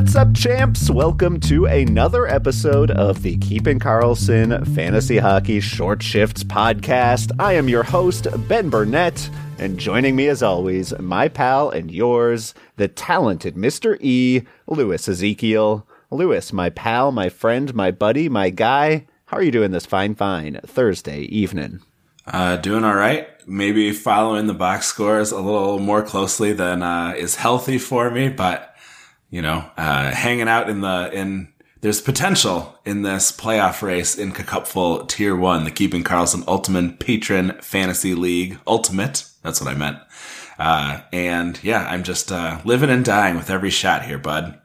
What's up, champs? Welcome to another episode of the Keeping Karlsson Fantasy Hockey Short Shifts podcast. I am your host, Ben Burnett, and joining me as always, my pal and yours, the talented Mr. E, Lewis Ezekiel. Lewis, my pal, my friend, my buddy, my guy. How are you doing this fine, fine Thursday evening? Uh, doing all right. Maybe following the box scores a little more closely than uh, is healthy for me, but you know, uh, hanging out in the, in, there's potential in this playoff race in Cupful Tier 1, the Keeping Karlsson Ultimate Patron Fantasy League Ultimate. That's what I meant. Uh, and yeah, I'm just, uh, living and dying with every shot here, bud.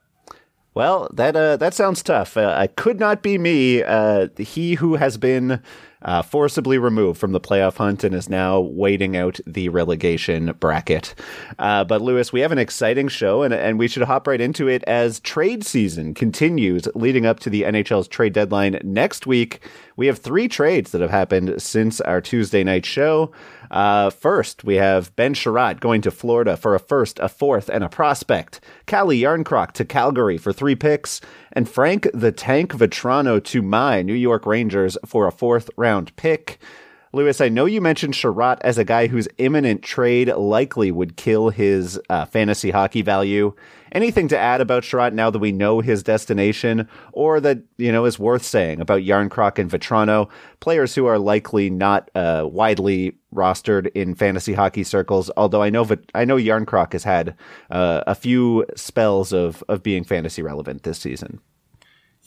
Well, that uh, that sounds tough. Uh, I could not be me. Uh, he who has been uh, forcibly removed from the playoff hunt and is now waiting out the relegation bracket. Uh, but Lewis, we have an exciting show, and and we should hop right into it as trade season continues, leading up to the NHL's trade deadline next week. We have three trades that have happened since our Tuesday night show. Uh, first, we have Ben Chiarot going to Florida for a first, a fourth, and a prospect. Calle Jarnkrok to Calgary for three picks, and Frank the Tank Vatrano to my New York Rangers for a fourth round pick. Lewis, I know you mentioned Chiarot as a guy whose imminent trade likely would kill his uh, fantasy hockey value. Anything to add about Chiarot now that we know his destination, or that you know is worth saying about Jarnkrok and Vatrano, players who are likely not uh, widely rostered in fantasy hockey circles? Although I know I know Jarnkrok has had uh, a few spells of of being fantasy relevant this season.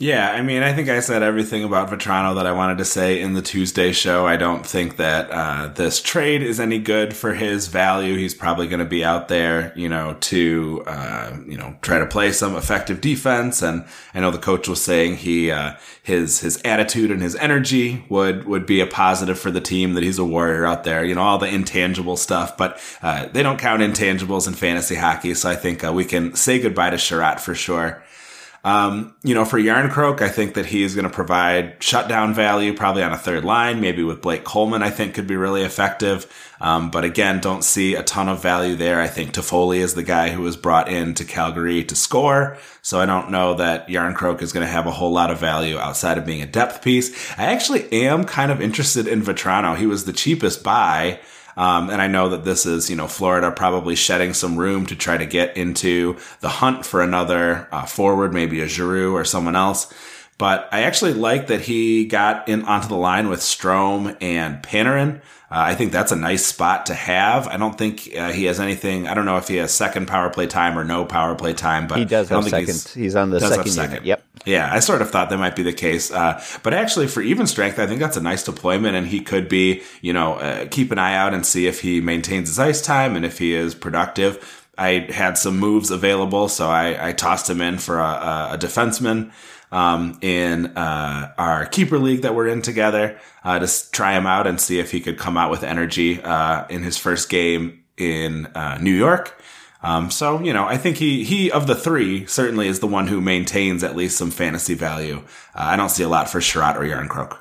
Yeah, I mean, I think I said everything about Vatrano that I wanted to say in the Tuesday show. I don't think that uh, this trade is any good for his value. He's probably going to be out there, you know, to uh, you know try to play some effective defense. And I know the coach was saying he uh, his his attitude and his energy would would be a positive for the team. That he's a warrior out there, you know, all the intangible stuff. But uh, they don't count intangibles in fantasy hockey, so I think uh, we can say goodbye to Chiarot for sure. Um, you know, for Jarnkrok, I think that he is going to provide shutdown value probably on a third line, maybe with Blake Coleman, I think could be really effective. Um, but again, don't see a ton of value there. I think Toffoli is the guy who was brought in to Calgary to score. So I don't know that Jarnkrok is going to have a whole lot of value outside of being a depth piece. I actually am kind of interested in Vatrano. He was the cheapest buy. Um, and I know that this is, you know, Florida probably shedding some room to try to get into the hunt for another uh, forward, maybe a Giroux or someone else. But I actually like that he got in onto the line with Strome and Panarin. Uh, I think that's a nice spot to have. I don't think uh, he has anything. I don't know if he has second power play time or no power play time, but he does have second. He's, he's, on the second, second. Yep. Yeah, I sort of thought that might be the case. Uh, but actually, for even strength, I think that's a nice deployment, and he could be, you know, uh, keep an eye out and see if he maintains his ice time and if he is productive. I had some moves available, so I, I tossed him in for a, a defenseman um, in uh, our keeper league that we're in together uh, to try him out and see if he could come out with energy uh, in his first game in uh, New York. Um, so you know, I think he he of the three certainly is the one who maintains at least some fantasy value. Uh, I don't see a lot for Chiarot or Jarnkrok.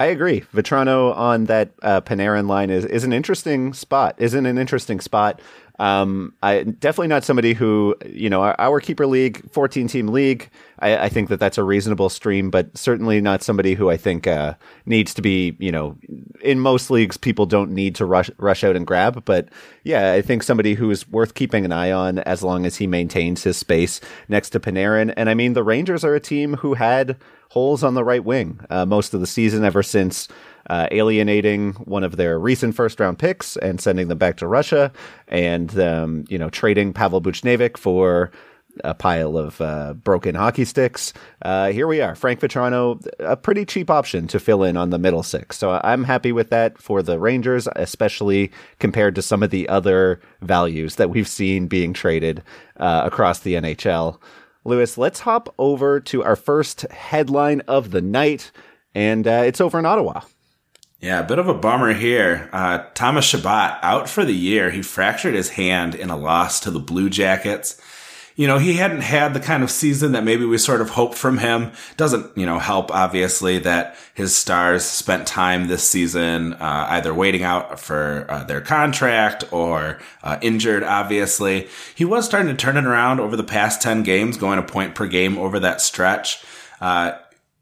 I agree. Vatrano on that uh, Panarin line is, is an interesting spot. Isn't an interesting spot. Um, I definitely not somebody who you know our, our keeper league, fourteen team league. I, I, think that that's a reasonable stream, but certainly not somebody who I think uh, needs to be you know in most leagues people don't need to rush rush out and grab. But yeah, I think somebody who is worth keeping an eye on as long as he maintains his space next to Panarin. And I mean the Rangers are a team who had holes on the right wing uh, most of the season ever since uh, alienating one of their recent first round picks and sending them back to Russia, and um, you know trading Pavel Buchnevich for a pile of uh, broken hockey sticks. Uh, here we are, Frank Vatrano, a pretty cheap option to fill in on the middle six. So I'm happy with that for the Rangers, especially compared to some of the other values that we've seen being traded uh, across the NHL. Lewis, let's hop over to our first headline of the night, and uh, it's over in Ottawa. Yeah, a bit of a bummer here. Uh, Thomas Chabot out for the year. He fractured his hand in a loss to the Blue Jackets. you know, he hadn't had the kind of season that maybe we sort of hoped from him. Doesn't, you know, help obviously that his stars spent time this season, uh, either waiting out for uh, their contract or uh, injured, obviously. He was starting to turn it around over the past 10 games, going a point per game over that stretch. Uh,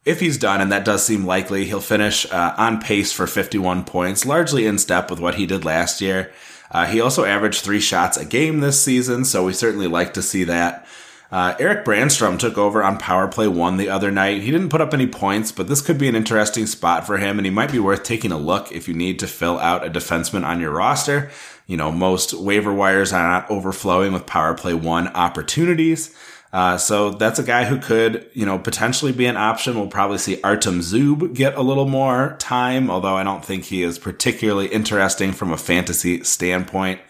if he's done, and that does seem likely, he'll finish uh, on pace for 51 points, largely in step with what he did last year. Uh, he also averaged three shots a game this season, so we certainly like to see that. Uh, Erik Brannstrom took over on power play one the other night. He didn't put up any points, but this could be an interesting spot for him, and he might be worth taking a look if you need to fill out a defenseman on your roster. You know, most waiver wires are not overflowing with power play one opportunities. Uh, so that's a guy who could, you know, potentially be an option. We'll probably see Artem Zub get a little more time, although I don't think he is particularly interesting from a fantasy standpoint.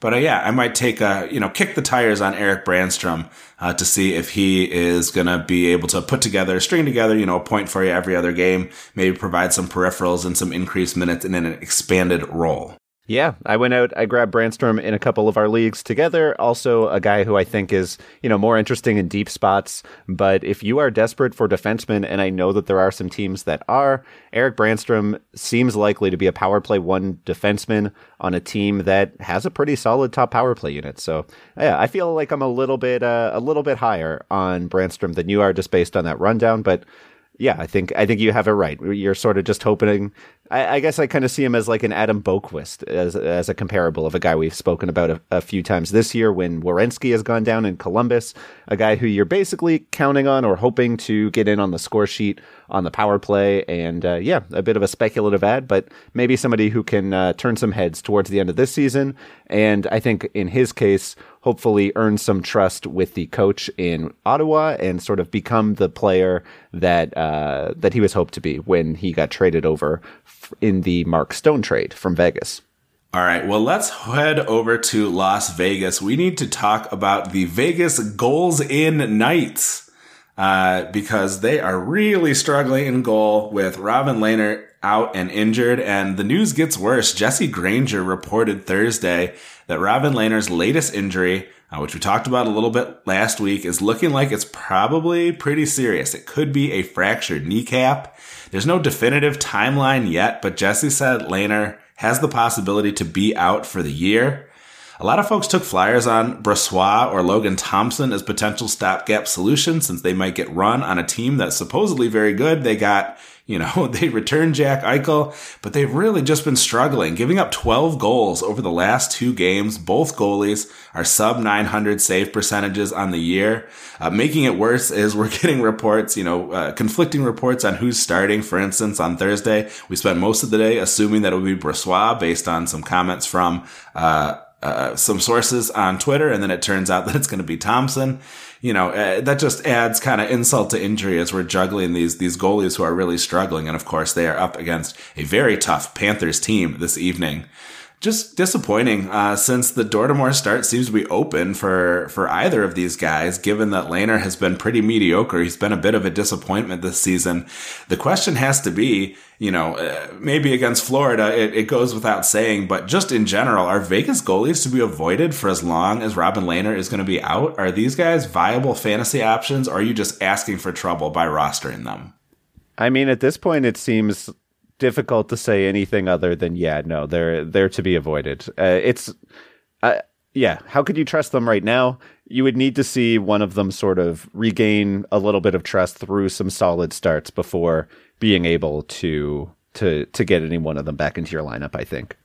But uh, yeah, I might take a, you know, kick the tires on Erik Brannstrom uh, to see if he is going to be able to put together, string together, you know, a point for you every other game, maybe provide some peripherals and some increased minutes in an expanded role. Yeah, I went out. I grabbed Brannstrom in a couple of our leagues together. Also, a guy who I think is you know more interesting in deep spots. But if you are desperate for defensemen, and I know that there are some teams that are, Erik Brannstrom seems likely to be a power play one defenseman on a team that has a pretty solid top power play unit. So yeah, I feel like I'm a little bit uh, a little bit higher on Brannstrom than you are just based on that rundown. But yeah, I think I think you have it right. You're sort of just hoping I, I guess I kind of see him as like an Adam Boqvist as as a comparable of a guy we've spoken about a, a, few times this year when Werenski has gone down in Columbus, a guy who you're basically counting on or hoping to get in on the score sheet on the power play, and uh, yeah, a bit of a speculative ad, but maybe somebody who can uh, turn some heads towards the end of this season, and I think in his case hopefully earn some trust with the coach in Ottawa and sort of become the player that uh, that he was hoped to be when he got traded over in the Mark Stone trade from Vegas. All right, well, let's head over to Las Vegas. We need to talk about the Vegas Golden Knights uh, because they are really struggling in goal with Robin Lehner out and injured. And the news gets worse. Jesse Granger reported Thursday that Robin Lehner's latest injury, uh, which we talked about a little bit last week, is looking like it's probably pretty serious. It could be a fractured kneecap. There's no definitive timeline yet, but Jesse said Lehner has the possibility to be out for the year. A lot of folks took flyers on Brossoit or Logan Thompson as potential stopgap solutions since they might get run on a team that's supposedly very good. They got you know, they returned Jack Eichel, but they've really just been struggling, giving up 12 goals over the last two games. Both goalies are sub 900 save percentages on the year. Uh, making it worse is we're getting reports, you know, uh, conflicting reports on who's starting. For instance, on Thursday, we spent most of the day assuming that it would be Brossoit based on some comments from, uh, uh, some sources on Twitter, and then it turns out that it's going to be Thompson. You know, uh, that just adds kind of insult to injury as we're juggling these these goalies who are really struggling, and of course they are up against a very tough Panthers team this evening just disappointing uh, since the door to more start seems to be open for for either of these guys. Given that Lehner has been pretty mediocre, he's been a bit of a disappointment this season. The question has to be, you know, uh, maybe against Florida, it, it, goes without saying, but just in general, are Vegas goalies to be avoided for as long as Robin Lehner is going to be out? Are these guys viable fantasy options, or are you just asking for trouble by rostering them? I mean, at this point, it seems difficult to say anything other than yeah, no, they're they're to be avoided. Uh, it's uh, yeah, how could you trust them right now? You would need to see one of them sort of regain a little bit of trust through some solid starts before being able to to to get any one of them back into your lineup. I think.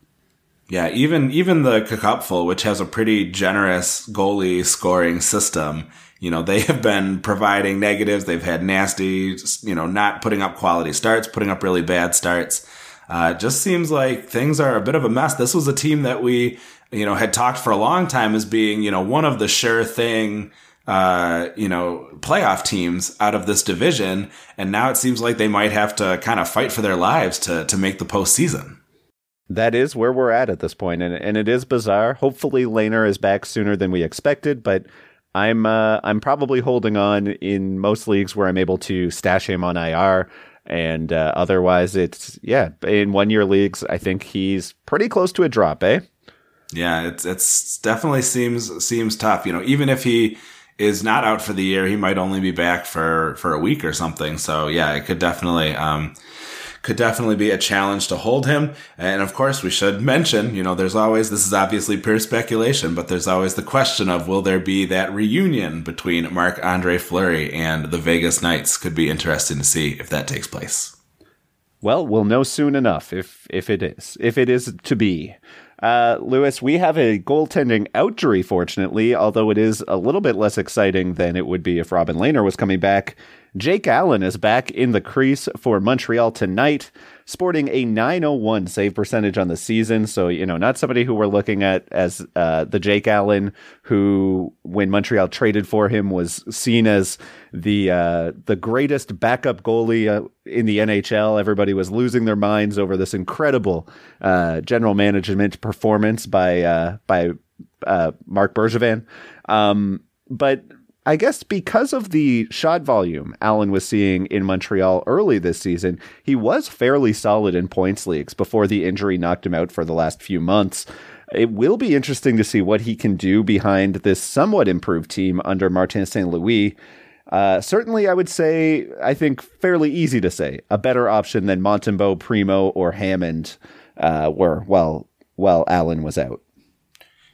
Yeah, even even the Cupful, which has a pretty generous goalie scoring system, you know, they have been providing negatives. They've had nasty, you know, not putting up quality starts, putting up really bad starts. Uh, just seems like things are a bit of a mess. This was a team that we, you know, had talked for a long time as being, you know, one of the sure thing, uh, you know, playoff teams out of this division. And now it seems like they might have to kind of fight for their lives to, to make the postseason. That is where we're at at this point, and and it is bizarre. Hopefully, Lehner is back sooner than we expected, but I'm uh, I'm probably holding on in most leagues where I'm able to stash him on IR, and uh, otherwise it's yeah. In one year leagues, I think he's pretty close to a drop, eh? Yeah, it's it's definitely seems seems tough. You know, even if he is not out for the year. He might only be back for for a week or something. So yeah, it could definitely um, could definitely be a challenge to hold him. And of course, we should mention, you know, there's always, this is obviously pure speculation, but there's always the question of will there be that reunion between Marc Andre Fleury and the Vegas Knights? Could be interesting to see if that takes place. Well, we'll know soon enough if if it is if it is to be. Uh, Lewis, we have a goaltending outjury, fortunately, although it is a little bit less exciting than it would be if Robin Lehner was coming back. Jake Allen is back in the crease for Montreal tonight, sporting a 901 save percentage on the season. So, you know, not somebody who we're looking at as uh, the Jake Allen who, when Montreal traded for him, was seen as the uh, the greatest backup goalie uh, in the NHL. Everybody was losing their minds over this incredible uh, general management performance by uh, by uh, Marc Bergevin. Um, but I guess because of the shot volume Allen was seeing in Montreal early this season, he was fairly solid in points leagues before the injury knocked him out for the last few months. It will be interesting to see what he can do behind this somewhat improved team under Martin St. Louis. Uh, certainly, I would say, I think fairly easy to say, a better option than Montembeault, Primeau, or Hammond uh, were while, while Allen was out.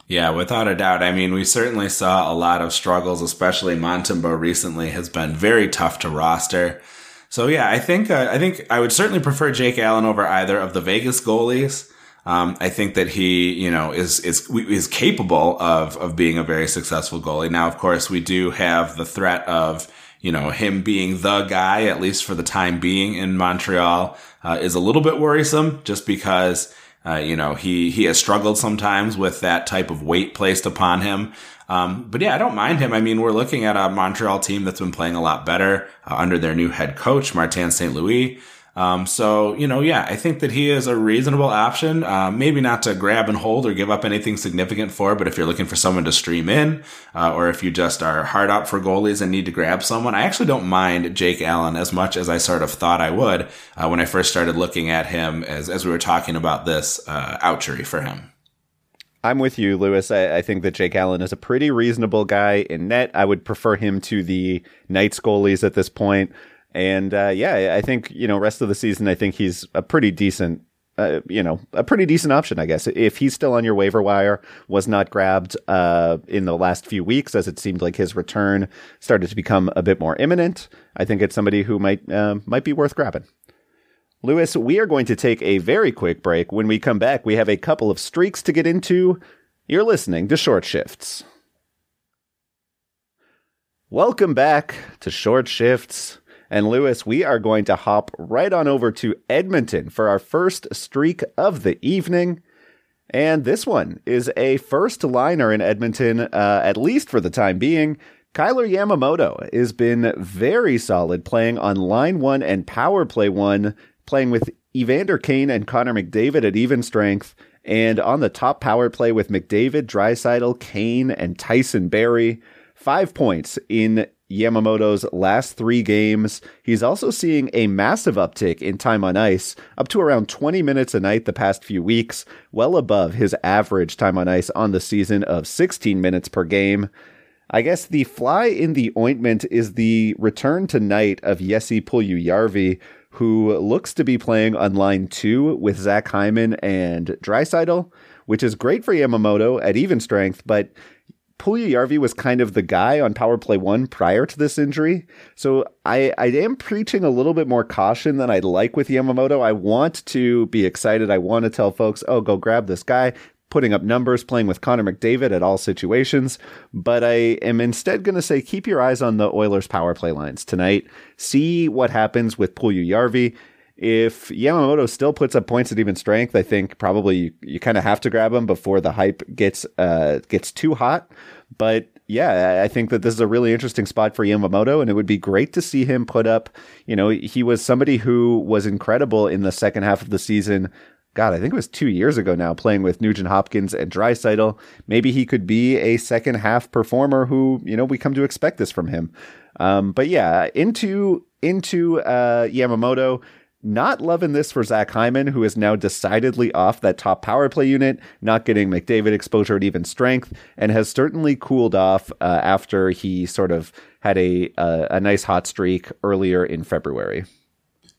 Yeah, without a doubt. I mean, we certainly saw a lot of struggles, especially Montembeault recently has been very tough to roster. So yeah, I think uh, I think I would certainly prefer Jake Allen over either of the Vegas goalies. Um, I think that he, you know, is is is capable of of being a very successful goalie. Now, of course, we do have the threat of you know him being the guy, at least for the time being in Montreal, uh, is a little bit worrisome, just because uh, you know, he he has struggled sometimes with that type of weight placed upon him. Um, but yeah, I don't mind him. I mean, we're looking at a Montreal team that's been playing a lot better uh, under their new head coach, Martin St. Louis. Um, so, you know, yeah, I think that he is a reasonable option. Uh, maybe not to grab and hold or give up anything significant for, but if you're looking for someone to stream in, uh, or if you just are hard up for goalies and need to grab someone, I actually don't mind Jake Allen as much as I sort of thought I would uh, when I first started looking at him as, as we were talking about this uh, outjury for him. I'm with you, Lewis. I, I, think that Jake Allen is a pretty reasonable guy in net. I would prefer him to the Knights goalies at this point. And uh, yeah, I think you know rest of the season, I think he's a pretty decent. Uh, you know, a pretty decent option, I guess. If he's still on your waiver wire, was not grabbed uh, in the last few weeks, as it seemed like his return started to become a bit more imminent. I think it's somebody who might uh, might be worth grabbing. Lewis, we are going to take a very quick break. When we come back, we have a couple of streaks to get into. You're listening to Short Shifts. Welcome back to Short Shifts. And Lewis, we are going to hop right on over to Edmonton for our first streak of the evening. And this one is a first liner in Edmonton, uh, at least for the time being. Kailer Yamamoto has been very solid playing on line one and power play one, playing with Evander Kane and Connor McDavid at even strength, and on the top power play with McDavid, Draisaitl, Kane, and Tyson Barrie. Five points in Yamamoto's last three games. He's also seeing a massive uptick in time on ice, up to around 20 minutes a night the past few weeks, well above his average time on ice on the season of 16 minutes per game. I guess the fly in the ointment is the return tonight of Jesse Puljujarvi, who looks to be playing on line two with Zach Hyman and Draisaitl, which is great for Yamamoto at even strength, but Puljujarvi was kind of the guy on Power Play One prior to this injury, so I, I am preaching a little bit more caution than I'd like with Yamamoto. I want to be excited. I want to tell folks, oh, go grab this guy, putting up numbers, playing with Connor McDavid at all situations. But I am instead going to say keep your eyes on the Oilers power play lines tonight. See what happens with Puljujarvi if Yamamoto still puts up points at even strength, I think probably you, you kind of have to grab him before the hype gets uh, gets too hot. But yeah, I think that this is a really interesting spot for Yamamoto, and it would be great to see him put up. You know, he was somebody who was incredible in the second half of the season. God, I think it was two years ago now, playing with Nugent Hopkins and Draisaitl. Maybe he could be a second half performer who, you know, we come to expect this from him. Um, but yeah, into into uh, Yamamoto Not loving this for Zach Hyman, who is now decidedly off that top power play unit, not getting McDavid exposure at even strength, and has certainly cooled off uh, after he sort of had a, uh, a nice hot streak earlier in February.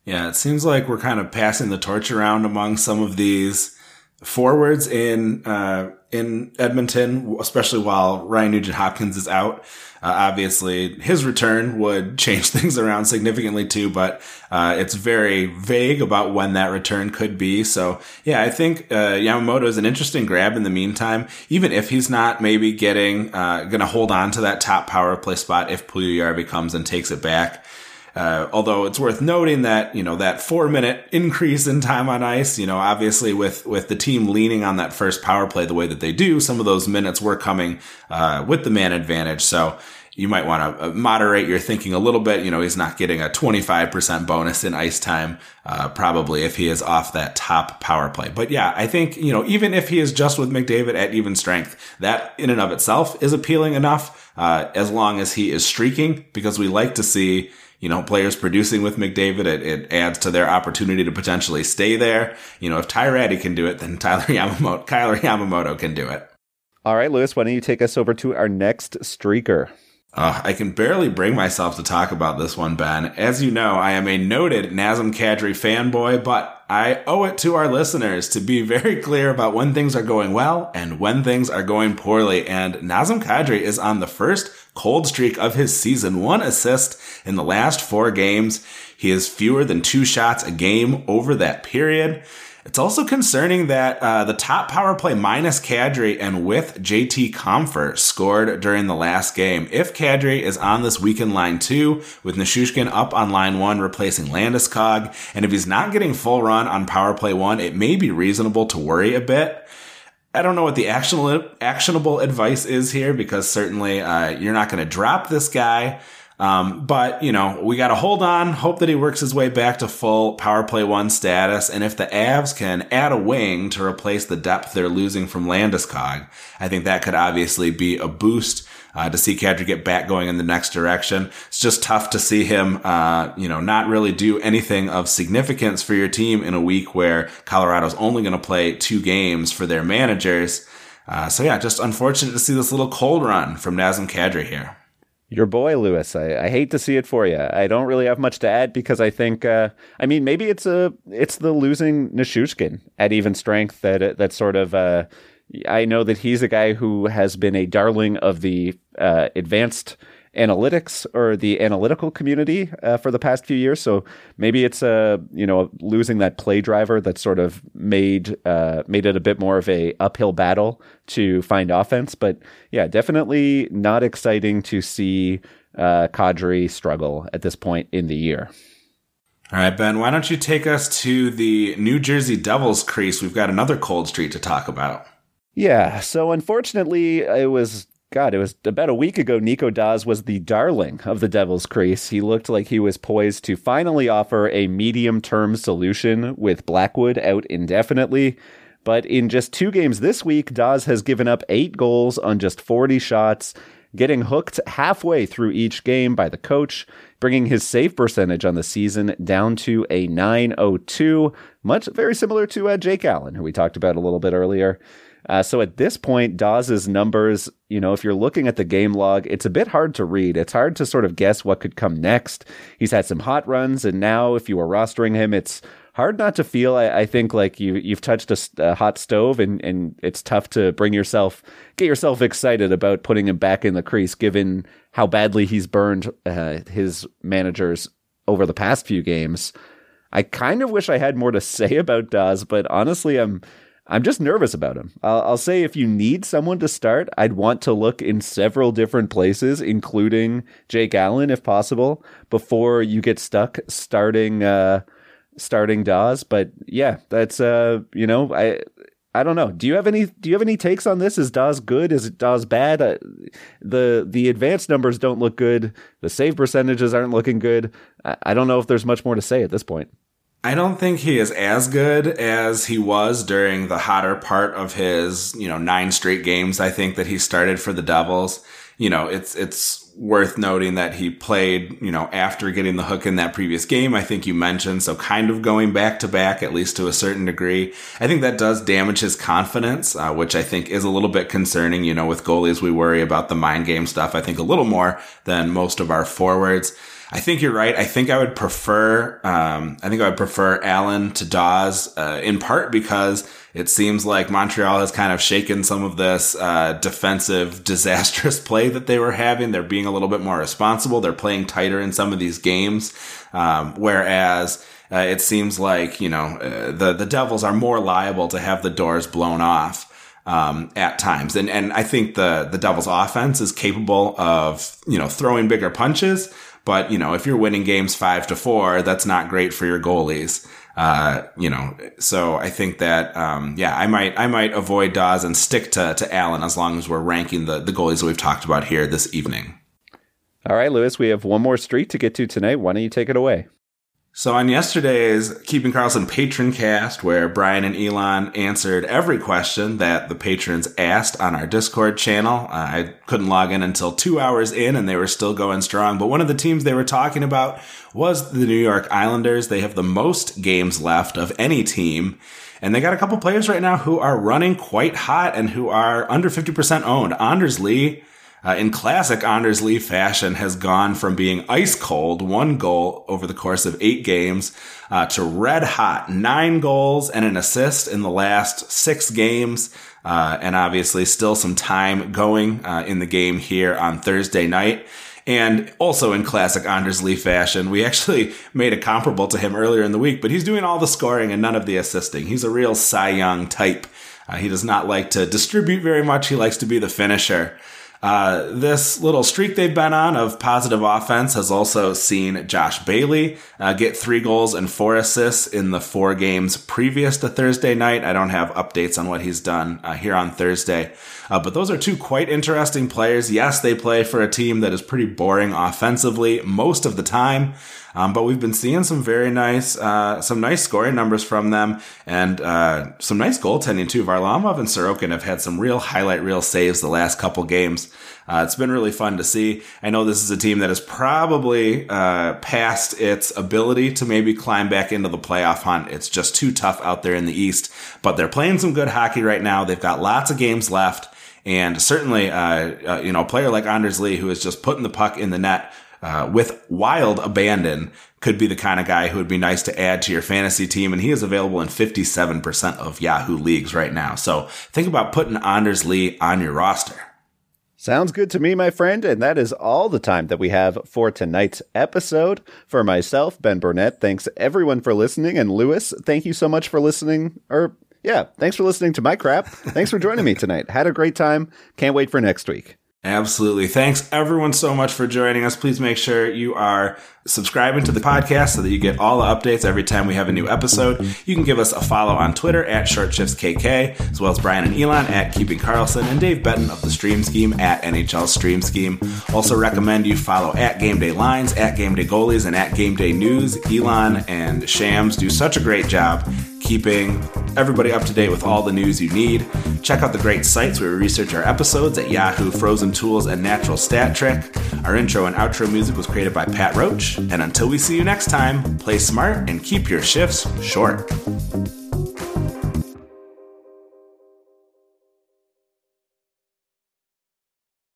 Yeah, it seems like we're kind of passing the torch around among some of these forwards in uh, in Edmonton, especially while Ryan Nugent Hopkins is out. Uh, obviously, his return would change things around significantly too, but uh, it's very vague about when that return could be. So, yeah, I think uh, Yamamoto is an interesting grab in the meantime, even if he's not maybe getting uh, going to hold on to that top power play spot if Puljujarvi comes and takes it back. Uh, although it's worth noting that you know that four minute increase in time on ice, you know, obviously with with the team leaning on that first power play the way that they do, some of those minutes were coming uh, with the man advantage. So you might want to uh, moderate your thinking a little bit. You know, he's not getting a 25% bonus in ice time, uh, probably if he is off that top power play. But yeah, I think, you know, even if he is just with McDavid at even strength, that in and of itself is appealing enough, uh, as long as he is streaking, because we like to see, you know, players producing with McDavid, it, it, adds to their opportunity to potentially stay there. You know, if Ty can do it, then Tyler Yamamoto, Kailer Yamamoto can do it. All right, Lewis, why don't you take us over to our next streaker? Uh, I can barely bring myself to talk about this one, Ben. As you know, I am a noted Nazem Kadri fanboy, but I owe it to our listeners to be very clear about when things are going well and when things are going poorly. And Nazem Kadri is on the first cold streak of his season, one assist in the last four games. He has fewer than two shots a game over that period. It's also concerning that uh, the top power play minus Kadri and with JT Compher scored during the last game. If Kadri is on this weekend line two, with Nichushkin up on line one replacing Landeskog, and if he's not getting full run on power play one, it may be reasonable to worry a bit. I don't know what the actionable actionable advice is here because certainly uh, you're not going to drop this guy. Um, but you know, we got to hold on, hope that he works his way back to full power play one status. And if the Avs can add a wing to replace the depth they're losing from Landeskog, I think that could obviously be a boost. Uh, to see Kadri get back going in the next direction. It's just tough to see him, uh, you know, not really do anything of significance for your team in a week where Colorado's only going to play two games for their managers. Uh, so yeah, just unfortunate to see this little cold run from Nazem Kadri here. Your boy, Lewis. I, I, hate to see it for you. I don't really have much to add because I think, uh, I mean, maybe it's a it's the losing Nichushkin at even strength that that sort of. Uh, I know that he's a guy who has been a darling of the uh, advanced analytics or the analytical community uh, for the past few years. So maybe it's a uh, you know losing that play driver that sort of made uh, made it a bit more of a uphill battle to find offense. But yeah, definitely not exciting to see uh, Kadri struggle at this point in the year. All right, Ben, why don't you take us to the New Jersey Devils crease? We've got another cold streak to talk about. Yeah, so unfortunately, it was God, it was about a week ago. Nico Daws was the darling of the Devil's Crease. He looked like he was poised to finally offer a medium term solution with Blackwood out indefinitely. But in just two games this week, Daws has given up eight goals on just 40 shots, getting hooked halfway through each game by the coach, bringing his save percentage on the season down to a 902, much very similar to uh, Jake Allen, who we talked about a little bit earlier. Uh, so at this point, Daws's numbers, you know, if you're looking at the game log, it's a bit hard to read. It's hard to sort of guess what could come next. He's had some hot runs, and now if you are rostering him, it's hard not to feel. I, I think like you you've touched a, a, hot stove, and and it's tough to bring yourself get yourself excited about putting him back in the crease, given how badly he's burned uh, his managers over the past few games. I kind of wish I had more to say about Daws, but honestly, I'm I'm just nervous about him. I'll, I'll, say if you need someone to start, I'd want to look in several different places, including Jake Allen, if possible, before you get stuck starting uh, starting Daws. But yeah, that's uh, you know, I I don't know. Do you have any Do you have any takes on this? Is Daws good? Is Daws bad? Uh, the the advanced numbers don't look good. The save percentages aren't looking good. I, I don't know if there's much more to say at this point. I don't think he is as good as he was during the hotter part of his, you know, nine straight games. I think that he started for the Devils. you know, it's, it's worth noting that he played, you know, after getting the hook in that previous game. I think you mentioned. So kind of going back to back, at least to a certain degree. I think that does damage his confidence, uh, which I think is a little bit concerning. You know, with goalies, we worry about the mind game stuff. I think a little more than most of our forwards. I think you're right. I think I would prefer, um, I think I would prefer Allen to Daws, uh, in part because it seems like Montreal has kind of shaken some of this, uh, defensive disastrous play that they were having. They're being a little bit more responsible. They're playing tighter in some of these games. Um, whereas, uh, it seems like, you know, uh, the, the Devils are more liable to have the doors blown off. Um, at times. And, and I think the, the Devils offense is capable of, you know, throwing bigger punches, but, you know, if you're winning games five to four, that's not great for your goalies. Uh, you know, so I think that, um, yeah, I might, I might avoid Daws and stick to, to Allen as long as we're ranking the, the goalies that we've talked about here this evening. All right, Lewis, we have one more street to get to tonight. Why don't you take it away? So on yesterday's Keeping Karlsson patron cast, where Brian and Elon answered every question that the patrons asked on our Discord channel, uh, I couldn't log in until two hours in and they were still going strong. But one of the teams they were talking about was the New York Islanders. They have the most games left of any team. And they got a couple players right now who are running quite hot and who are under 50% owned. Anders Lee uh, in classic Anders Lee fashion, has gone from being ice cold, one goal over the course of eight games, uh, to red hot, nine goals and an assist in the last six games. Uh, and obviously still some time going uh, in the game here on Thursday night. And also in classic Anders Lee fashion, we actually made a comparable to him earlier in the week, but he's doing all the scoring and none of the assisting. He's a real Cy Young type. Uh, he does not like to distribute very much. He likes to be the finisher. Uh, this little streak they've been on of positive offense has also seen Josh Bailey uh, get three goals and four assists in the four games previous to Thursday night. I don't have updates on what he's done uh, here on Thursday, uh, but those are two quite interesting players. Yes, they play for a team that is pretty boring offensively most of the time. Um, but we've been seeing some very nice, uh, some nice scoring numbers from them and uh, some nice goaltending too. Varlamov and Sorokin have had some real highlight reel saves the last couple games. Uh, it's been really fun to see. I know this is a team that is probably uh, past its ability to maybe climb back into the playoff hunt. It's just too tough out there in the East, but they're playing some good hockey right now. They've got lots of games left. And certainly, uh, uh, you know, a player like Anders Lee, who is just putting the puck in the net uh, with wild abandon could be the kind of guy who would be nice to add to your fantasy team. And he is available in 57% of Yahoo leagues right now. So think about putting Anders Lee on your roster. Sounds good to me, my friend. And that is all the time that we have for tonight's episode. For myself, Ben Burnett, thanks everyone for listening. And Lewis, thank you so much for listening. Or, yeah, thanks for listening to my crap. Thanks for joining me tonight. Had a great time. Can't wait for next week. Absolutely. Thanks everyone so much for joining us. Please make sure you are subscribing to the podcast so that you get all the updates every time we have a new episode. You can give us a follow on Twitter at ShortShiftsKK, as well as Brian and Elon at Keeping Karlsson and Dave Betton of the Stream Scheme at NHL Stream Scheme. Also recommend you follow at Game Day Lines, at Game Day Goalies, and at Game Day News. Elon and Shams do such a great job keeping everybody up to date with all the news you need. Check out the great sites where we research our episodes at Yahoo, Frozen Tools, and Natural Stat Trick. Our intro and outro music was created by Pat Roach. And until we see you next time, play smart and keep your shifts short.